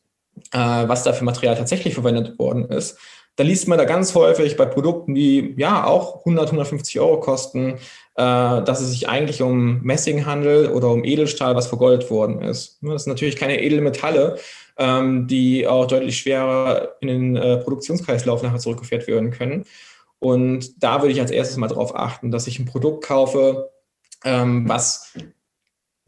äh, was da für Material tatsächlich verwendet worden ist, da liest man da ganz häufig bei Produkten, die ja auch 100, 150 Euro kosten, äh, dass es sich eigentlich um Messing handelt oder um Edelstahl, was vergoldet worden ist. Das sind natürlich keine Edelmetalle, ähm, die auch deutlich schwerer in den äh, Produktionskreislauf nachher zurückgeführt werden können. Und da würde ich als erstes mal darauf achten, dass ich ein Produkt kaufe, ähm, was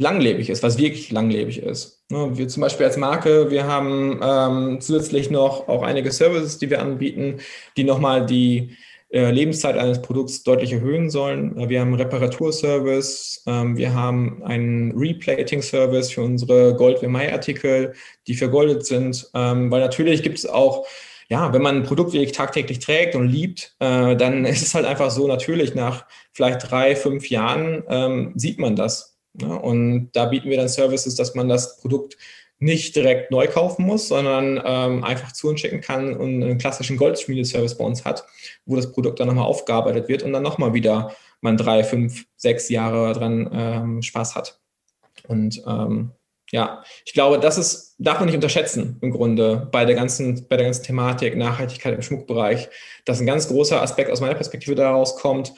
langlebig ist, was wirklich langlebig ist. Ne, wir zum Beispiel als Marke, wir haben ähm, zusätzlich noch auch einige Services, die wir anbieten, die nochmal die äh, Lebenszeit eines Produkts deutlich erhöhen sollen. Äh, wir haben einen Reparaturservice, ähm, wir haben einen Replating-Service für unsere Gold artikel die vergoldet sind, ähm, weil natürlich gibt es auch ja, wenn man ein Produkt wirklich tagtäglich trägt und liebt, äh, dann ist es halt einfach so natürlich nach vielleicht drei, fünf Jahren ähm, sieht man das. Ne? und da bieten wir dann Services, dass man das Produkt nicht direkt neu kaufen muss, sondern ähm, einfach zu uns schicken kann und einen klassischen Goldschmiedeservice bei uns hat, wo das Produkt dann nochmal aufgearbeitet wird und dann nochmal wieder man drei, fünf, sechs Jahre dran ähm, Spaß hat. Und ähm, ja, ich glaube, das ist, darf man nicht unterschätzen im Grunde bei der ganzen, bei der ganzen Thematik Nachhaltigkeit im Schmuckbereich, dass ein ganz großer Aspekt aus meiner Perspektive daraus kommt,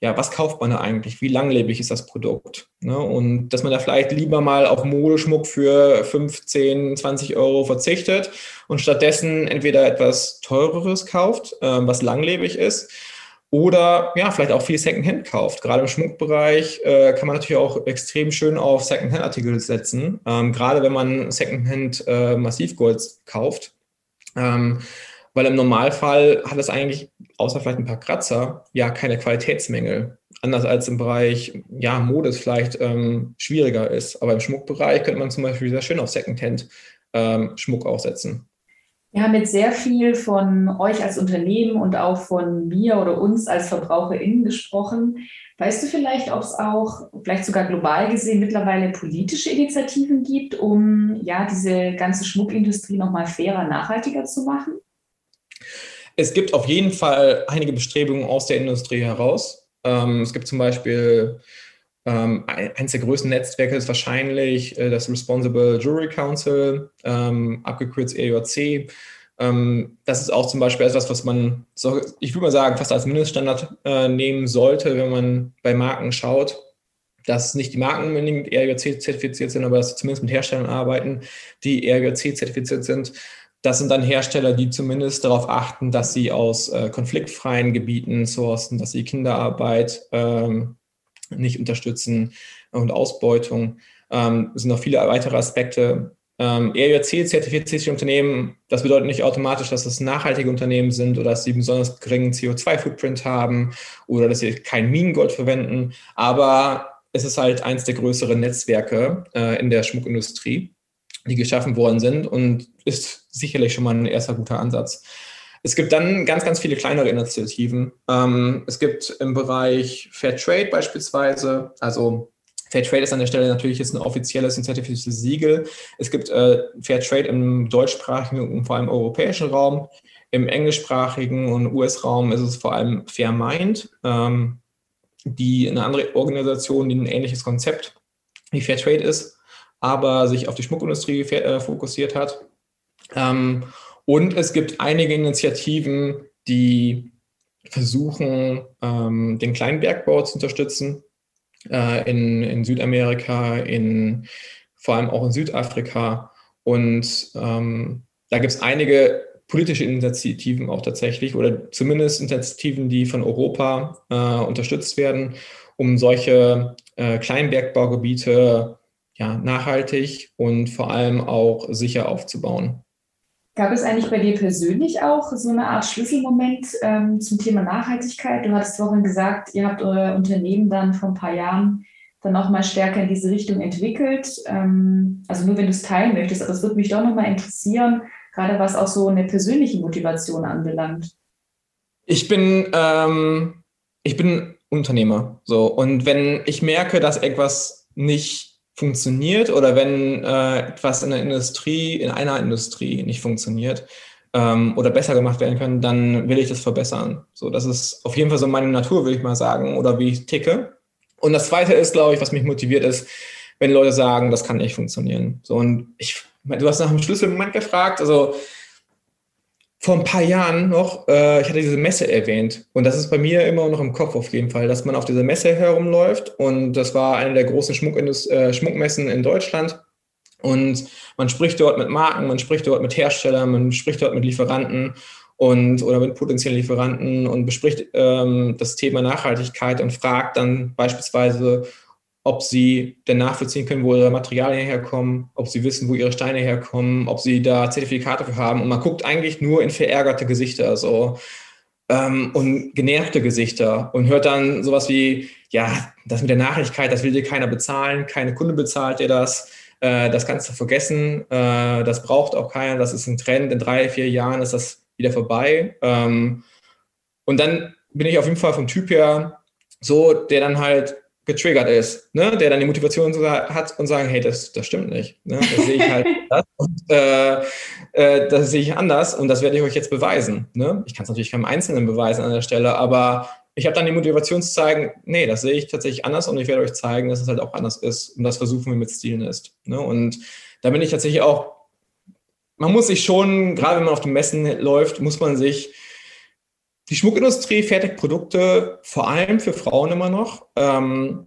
ja, was kauft man da eigentlich? Wie langlebig ist das Produkt? Ne? Und dass man da vielleicht lieber mal auf Modeschmuck für 15, 20 Euro verzichtet und stattdessen entweder etwas teureres kauft, äh, was langlebig ist, oder ja, vielleicht auch viel Secondhand kauft. Gerade im Schmuckbereich äh, kann man natürlich auch extrem schön auf Secondhand-Artikel setzen, ähm, gerade wenn man Secondhand äh, Massivgold kauft. Ähm, weil im Normalfall hat es eigentlich, außer vielleicht ein paar Kratzer, ja keine Qualitätsmängel. Anders als im Bereich, ja, Mode vielleicht ähm, schwieriger ist. Aber im Schmuckbereich könnte man zum Beispiel sehr schön auf Secondhand ähm, Schmuck aufsetzen. Wir haben jetzt sehr viel von euch als Unternehmen und auch von mir oder uns als VerbraucherInnen gesprochen. Weißt du vielleicht, ob es auch, vielleicht sogar global gesehen, mittlerweile politische Initiativen gibt, um ja diese ganze Schmuckindustrie nochmal fairer, nachhaltiger zu machen? Es gibt auf jeden Fall einige Bestrebungen aus der Industrie heraus. Ähm, es gibt zum Beispiel ähm, eines der größten Netzwerke ist wahrscheinlich äh, das Responsible Jury Council, ähm, abgekürzt EJC. Ähm, das ist auch zum Beispiel etwas, was man, so, ich würde mal sagen, fast als Mindeststandard äh, nehmen sollte, wenn man bei Marken schaut, dass nicht die Marken unbedingt ERGC zertifiziert sind, aber dass sie zumindest mit Herstellern arbeiten, die ERGC zertifiziert sind. Das sind dann Hersteller, die zumindest darauf achten, dass sie aus äh, konfliktfreien Gebieten sourcen, dass sie Kinderarbeit ähm, nicht unterstützen und Ausbeutung. Ähm, es sind noch viele weitere Aspekte. Ähm, ERC-zertifizierte Unternehmen, das bedeutet nicht automatisch, dass es nachhaltige Unternehmen sind oder dass sie besonders geringen CO2-Footprint haben oder dass sie kein Minengold verwenden. Aber es ist halt eins der größeren Netzwerke äh, in der Schmuckindustrie die geschaffen worden sind und ist sicherlich schon mal ein erster guter Ansatz. Es gibt dann ganz, ganz viele kleinere Initiativen. Ähm, es gibt im Bereich Fair Trade beispielsweise, also Fair Trade ist an der Stelle natürlich jetzt ein offizielles und zertifiziertes Siegel. Es gibt äh, Fair Trade im deutschsprachigen und vor allem europäischen Raum. Im englischsprachigen und US-Raum ist es vor allem Fair Mind, ähm, die eine andere Organisation, die ein ähnliches Konzept wie Fair Trade ist aber sich auf die Schmuckindustrie äh, fokussiert hat. Ähm, und es gibt einige Initiativen, die versuchen, ähm, den kleinen Bergbau zu unterstützen äh, in, in Südamerika, in, vor allem auch in Südafrika. Und ähm, da gibt es einige politische Initiativen auch tatsächlich oder zumindest Initiativen, die von Europa äh, unterstützt werden, um solche äh, Kleinbergbaugebiete ja, nachhaltig und vor allem auch sicher aufzubauen. Gab es eigentlich bei dir persönlich auch so eine Art Schlüsselmoment ähm, zum Thema Nachhaltigkeit? Du hattest vorhin gesagt, ihr habt euer Unternehmen dann vor ein paar Jahren dann auch mal stärker in diese Richtung entwickelt. Ähm, also nur wenn du es teilen möchtest, aber es würde mich doch nochmal interessieren, gerade was auch so eine persönliche Motivation anbelangt. Ich bin, ähm, ich bin Unternehmer. So. Und wenn ich merke, dass etwas nicht funktioniert oder wenn äh, etwas in der Industrie, in einer Industrie nicht funktioniert ähm, oder besser gemacht werden kann, dann will ich das verbessern. So, das ist auf jeden Fall so meine Natur, würde ich mal sagen, oder wie ich ticke. Und das zweite ist, glaube ich, was mich motiviert ist, wenn Leute sagen, das kann nicht funktionieren. So, und ich, du hast nach einem Schlüsselmoment gefragt, also vor ein paar Jahren noch, äh, ich hatte diese Messe erwähnt. Und das ist bei mir immer noch im Kopf auf jeden Fall, dass man auf dieser Messe herumläuft. Und das war eine der großen Schmuckindust äh, Schmuckmessen in Deutschland. Und man spricht dort mit Marken, man spricht dort mit Herstellern, man spricht dort mit Lieferanten und oder mit potenziellen Lieferanten und bespricht ähm, das Thema Nachhaltigkeit und fragt dann beispielsweise, ob sie denn nachvollziehen können, wo ihre Materialien herkommen, ob sie wissen, wo ihre Steine herkommen, ob sie da Zertifikate für haben. Und man guckt eigentlich nur in verärgerte Gesichter so ähm, und genervte Gesichter und hört dann sowas wie, ja, das mit der Nachhaltigkeit, das will dir keiner bezahlen, keine Kunde bezahlt dir das, äh, das kannst du vergessen, äh, das braucht auch keiner, das ist ein Trend, in drei, vier Jahren ist das wieder vorbei. Ähm, und dann bin ich auf jeden Fall vom Typ her so, der dann halt getriggert ist, ne? der dann die Motivation hat und sagen, hey, das, das stimmt nicht. Ne? Das sehe ich halt das und, äh, äh, das sehe ich anders und das werde ich euch jetzt beweisen. Ne? Ich kann es natürlich keinem Einzelnen beweisen an der Stelle, aber ich habe dann die Motivation zu zeigen, nee, das sehe ich tatsächlich anders und ich werde euch zeigen, dass es halt auch anders ist und das versuchen wir mit Stilen ist. Ne? Und da bin ich tatsächlich auch, man muss sich schon, gerade wenn man auf den Messen läuft, muss man sich die Schmuckindustrie fertigt Produkte vor allem für Frauen immer noch. Ähm,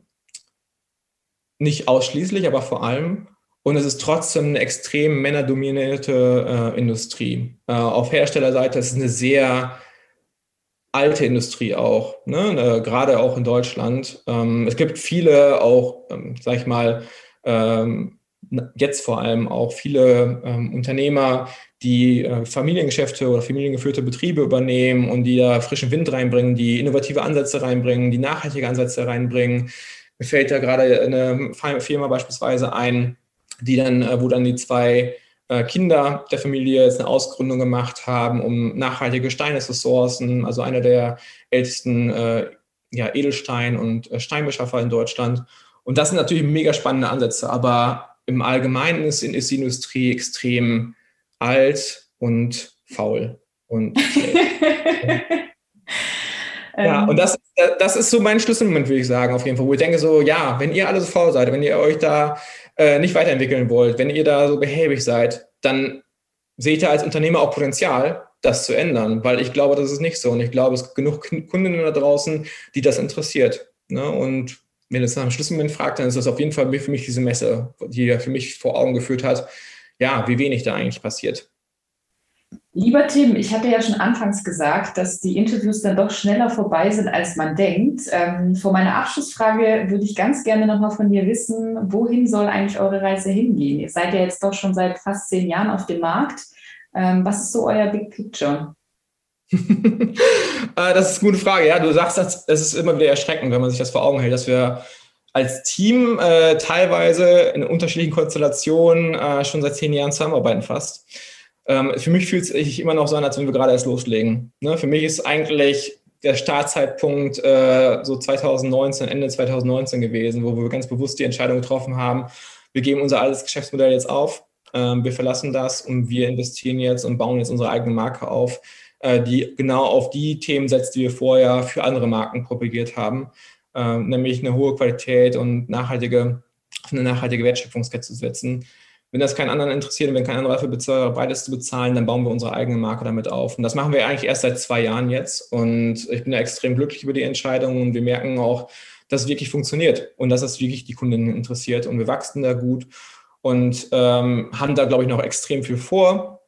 nicht ausschließlich, aber vor allem. Und es ist trotzdem eine extrem männerdominierte äh, Industrie. Äh, auf Herstellerseite ist es eine sehr alte Industrie auch, ne? äh, gerade auch in Deutschland. Ähm, es gibt viele auch, ähm, sag ich mal, ähm, jetzt vor allem auch viele ähm, Unternehmer, die äh, Familiengeschäfte oder familiengeführte Betriebe übernehmen und die da frischen Wind reinbringen, die innovative Ansätze reinbringen, die nachhaltige Ansätze reinbringen. Mir fällt da gerade eine Firma beispielsweise ein, die dann, äh, wo dann die zwei äh, Kinder der Familie jetzt eine Ausgründung gemacht haben, um nachhaltige Steine zu sourcen. Also einer der ältesten ja, Edelstein- und Steinbeschaffer in Deutschland. Und das sind natürlich mega spannende Ansätze, aber im Allgemeinen ist, ist die Industrie extrem alt und faul und Ja, und das, das ist so mein Schlüsselmoment, würde ich sagen, auf jeden Fall, wo ich denke so, ja, wenn ihr alle so faul seid, wenn ihr euch da äh, nicht weiterentwickeln wollt, wenn ihr da so behäbig seid, dann sehe ich da als Unternehmer auch Potenzial, das zu ändern, weil ich glaube, das ist nicht so. Und ich glaube, es gibt genug Kunden da draußen, die das interessiert. Ne? Und wenn es nach einem Schlüsselmoment fragt, dann ist das auf jeden Fall für mich diese Messe, die ja für mich vor Augen geführt hat, ja, wie wenig da eigentlich passiert. Lieber Tim, ich hatte ja schon anfangs gesagt, dass die Interviews dann doch schneller vorbei sind, als man denkt. Ähm, vor meiner Abschlussfrage würde ich ganz gerne nochmal von dir wissen, wohin soll eigentlich eure Reise hingehen? Ihr seid ja jetzt doch schon seit fast zehn Jahren auf dem Markt. Ähm, was ist so euer Big Picture? Äh, das ist eine gute Frage. Ja, du sagst, es ist immer wieder erschreckend, wenn man sich das vor Augen hält, dass wir als Team äh, teilweise in unterschiedlichen Konstellationen äh, schon seit zehn Jahren zusammenarbeiten fast. Ähm, für mich fühlt es sich immer noch so an, als wenn wir gerade erst loslegen. Ne? Für mich ist eigentlich der Startzeitpunkt äh, so 2019, Ende 2019 gewesen, wo wir ganz bewusst die Entscheidung getroffen haben, wir geben unser altes Geschäftsmodell jetzt auf, ähm, wir verlassen das und wir investieren jetzt und bauen jetzt unsere eigene Marke auf, äh, die genau auf die Themen setzt, die wir vorher für andere Marken propagiert haben, äh, nämlich eine hohe Qualität und nachhaltige, eine nachhaltige Wertschöpfungskette zu setzen. Wenn das keinen anderen interessiert und wenn kein anderer dafür bezahlt, beides zu bezahlen, dann bauen wir unsere eigene Marke damit auf. Und das machen wir eigentlich erst seit zwei Jahren jetzt. Und ich bin da extrem glücklich über die Entscheidung und wir merken auch, dass es wirklich funktioniert und dass es wirklich die Kundinnen interessiert. Und wir wachsen da gut und ähm, haben da, glaube ich, noch extrem viel vor.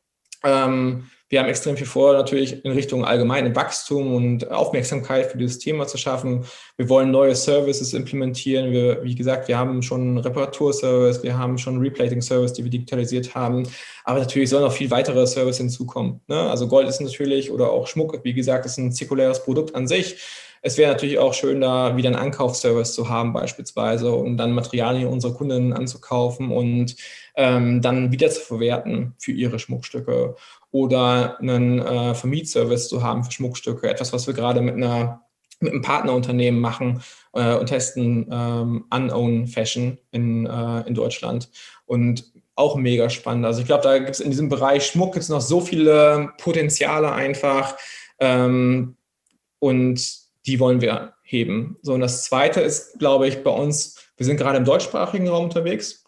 Ähm, Wir haben extrem viel vor, natürlich in Richtung allgemeine Wachstum und Aufmerksamkeit für dieses Thema zu schaffen. Wir wollen neue Services implementieren. Wir, wie gesagt, wir haben schon Reparaturservice, wir haben schon Replating-Service, die wir digitalisiert haben. Aber natürlich sollen noch viel weitere Services hinzukommen. Ne? Also Gold ist natürlich oder auch Schmuck, wie gesagt, ist ein zirkuläres Produkt an sich. Es wäre natürlich auch schön, da wieder einen Ankaufsservice zu haben beispielsweise und dann Materialien unserer Kunden anzukaufen und ähm, dann wieder zu verwerten für ihre Schmuckstücke oder einen äh, Vermietservice zu haben für Schmuckstücke. Etwas, was wir gerade mit einer mit einem Partnerunternehmen machen äh, und testen ähm, Unown Fashion in, äh, in Deutschland. Und auch mega spannend. Also ich glaube, da gibt es in diesem Bereich Schmuck gibt's noch so viele Potenziale einfach. Ähm, und die wollen wir heben. So, und das zweite ist, glaube ich, bei uns, wir sind gerade im deutschsprachigen Raum unterwegs.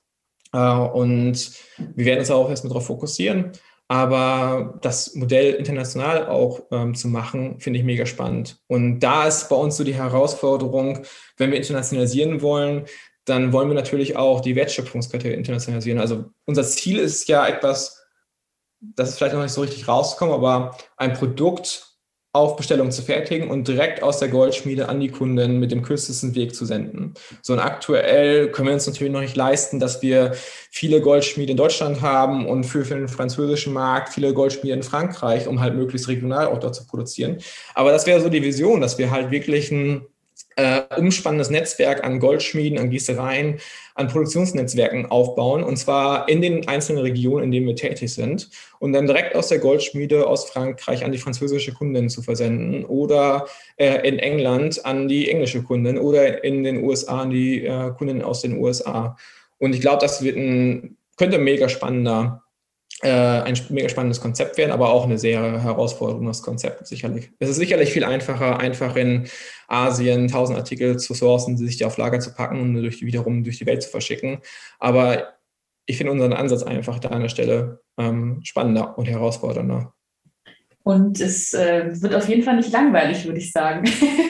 Äh, und wir werden uns auch erstmal darauf fokussieren. Aber das Modell international auch ähm, zu machen, finde ich mega spannend. Und da ist bei uns so die Herausforderung, wenn wir internationalisieren wollen, dann wollen wir natürlich auch die Wertschöpfungskette internationalisieren. Also unser Ziel ist ja etwas, das ist vielleicht noch nicht so richtig rausgekommen, aber ein Produkt auf Bestellung zu fertigen und direkt aus der Goldschmiede an die Kunden mit dem kürzesten Weg zu senden. So und aktuell können wir uns natürlich noch nicht leisten, dass wir viele Goldschmiede in Deutschland haben und für, für den französischen Markt viele Goldschmiede in Frankreich, um halt möglichst regional auch dort zu produzieren. Aber das wäre so die Vision, dass wir halt wirklich ein äh, umspannendes Netzwerk an Goldschmieden, an Gießereien, an Produktionsnetzwerken aufbauen und zwar in den einzelnen Regionen, in denen wir tätig sind und dann direkt aus der Goldschmiede aus Frankreich an die französische Kundin zu versenden oder äh, in England an die englische Kundin oder in den USA an die äh, Kundin aus den USA. Und ich glaube, das wird ein, könnte ein mega spannender äh, ein mega spannendes Konzept werden, aber auch eine sehr herausforderndes Konzept, sicherlich. Es ist sicherlich viel einfacher, einfach in Asien 1000 Artikel zu sourcen, sich die auf Lager zu packen und durch, wiederum durch die Welt zu verschicken. Aber ich finde unseren Ansatz einfach da an der Stelle ähm, spannender und herausfordernder. Und es äh, wird auf jeden Fall nicht langweilig, würde ich sagen.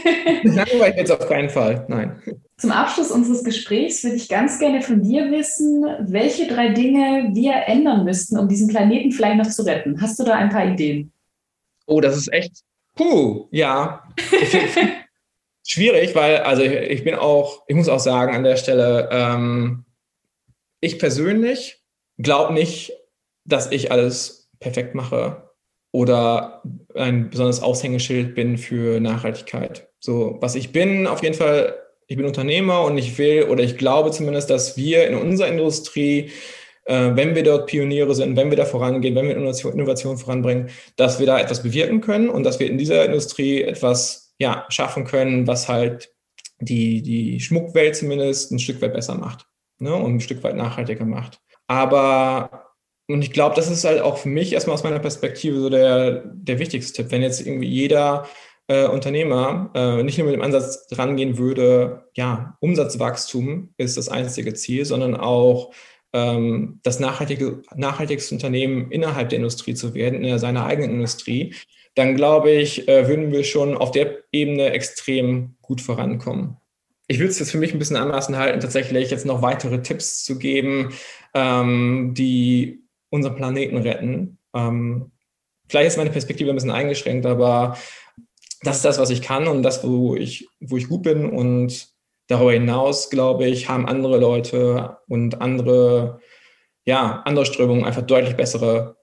langweilig jetzt auf keinen Fall, nein. Zum Abschluss unseres Gesprächs würde ich ganz gerne von dir wissen, welche drei Dinge wir ändern müssten, um diesen Planeten vielleicht noch zu retten. Hast du da ein paar Ideen? Oh, das ist echt, puh, ja. Schwierig, weil, also ich, ich, bin auch, ich muss auch sagen an der Stelle, ähm, ich persönlich glaube nicht, dass ich alles perfekt mache oder ein besonderes Aushängeschild bin für Nachhaltigkeit. So, was ich bin, auf jeden Fall, ich bin Unternehmer und ich will oder ich glaube zumindest, dass wir in unserer Industrie, äh, wenn wir dort Pioniere sind, wenn wir da vorangehen, wenn wir Innovation, Innovation voranbringen, dass wir da etwas bewirken können und dass wir in dieser Industrie etwas ja, schaffen können, was halt die, die Schmuckwelt zumindest ein Stück weit besser macht ne, und ein Stück weit nachhaltiger macht. Aber und ich glaube, das ist halt auch für mich erstmal aus meiner Perspektive so der, der wichtigste Tipp. Wenn jetzt irgendwie jeder äh, Unternehmer äh, nicht nur mit dem Ansatz rangehen würde, ja, Umsatzwachstum ist das einzige Ziel, sondern auch ähm, das nachhaltige, nachhaltigste Unternehmen innerhalb der Industrie zu werden, in seiner eigenen Industrie, dann glaube ich, äh, würden wir schon auf der Ebene extrem gut vorankommen. Ich würde es jetzt für mich ein bisschen anmaßen halten, tatsächlich jetzt noch weitere Tipps zu geben, ähm, die unseren Planeten retten. Ähm, vielleicht ist meine Perspektive ein bisschen eingeschränkt, aber das ist das, was ich kann und das, wo ich, wo ich gut bin. Und darüber hinaus, glaube ich, haben andere Leute und andere, ja, andere Strömungen einfach deutlich bessere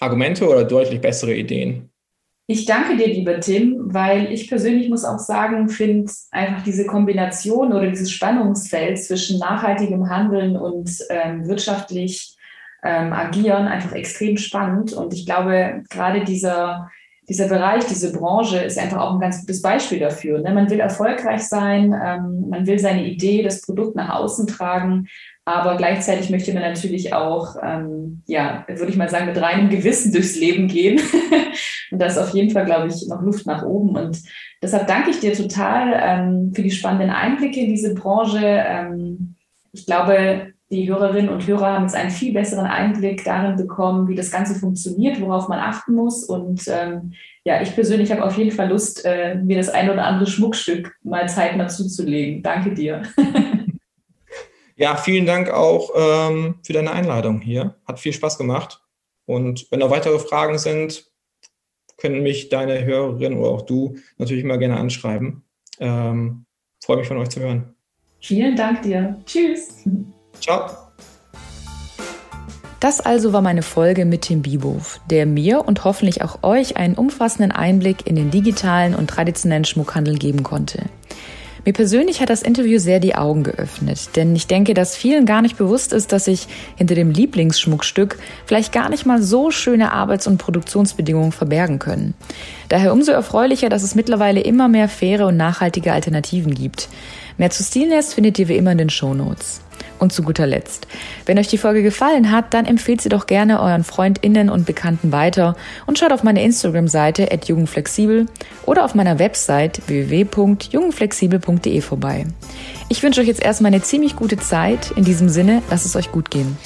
Argumente oder deutlich bessere Ideen. Ich danke dir, lieber Tim, weil ich persönlich muss auch sagen, finde einfach diese Kombination oder dieses Spannungsfeld zwischen nachhaltigem Handeln und ähm, wirtschaftlich ähm, agieren, einfach extrem spannend. Und ich glaube, gerade dieser, dieser Bereich, diese Branche ist einfach auch ein ganz gutes Beispiel dafür. Ne? Man will erfolgreich sein, ähm, man will seine Idee, das Produkt nach außen tragen, aber gleichzeitig möchte man natürlich auch, ähm, ja, würde ich mal sagen, mit reinem Gewissen durchs Leben gehen. und da ist auf jeden Fall, glaube ich, noch Luft nach oben. Und deshalb danke ich dir total ähm, für die spannenden Einblicke in diese Branche. Ähm, ich glaube, die Hörerinnen und Hörer haben jetzt einen viel besseren Einblick darin bekommen, wie das Ganze funktioniert, worauf man achten muss. Und ähm, ja, ich persönlich habe auf jeden Fall Lust, äh, mir das ein oder andere Schmuckstück mal zeitnah zuzulegen. Danke dir. ja, vielen Dank auch ähm, für deine Einladung hier. Hat viel Spaß gemacht. Und wenn noch weitere Fragen sind, können mich deine Hörerin oder auch du natürlich immer gerne anschreiben. Ähm, freue mich von euch zu hören. Vielen Dank dir. Tschüss. Ciao. Das also war meine Folge mit Tim Bibow, der mir und hoffentlich auch euch einen umfassenden Einblick in den digitalen und traditionellen Schmuckhandel geben konnte. Mir persönlich hat das Interview sehr die Augen geöffnet, denn ich denke, dass vielen gar nicht bewusst ist, dass sich hinter dem Lieblingsschmuckstück vielleicht gar nicht mal so schöne Arbeits- und Produktionsbedingungen verbergen können. Daher umso erfreulicher, dass es mittlerweile immer mehr faire und nachhaltige Alternativen gibt. Mehr zu Stilnest findet ihr wie immer in den Shownotes. Und zu guter Letzt, wenn euch die Folge gefallen hat, dann empfehlt sie doch gerne euren FreundInnen und Bekannten weiter und schaut auf meine Instagram-Seite at jugendflexibel oder auf meiner Website www.jugendflexibel.de vorbei. Ich wünsche euch jetzt erstmal eine ziemlich gute Zeit. In diesem Sinne, lasst es euch gut gehen.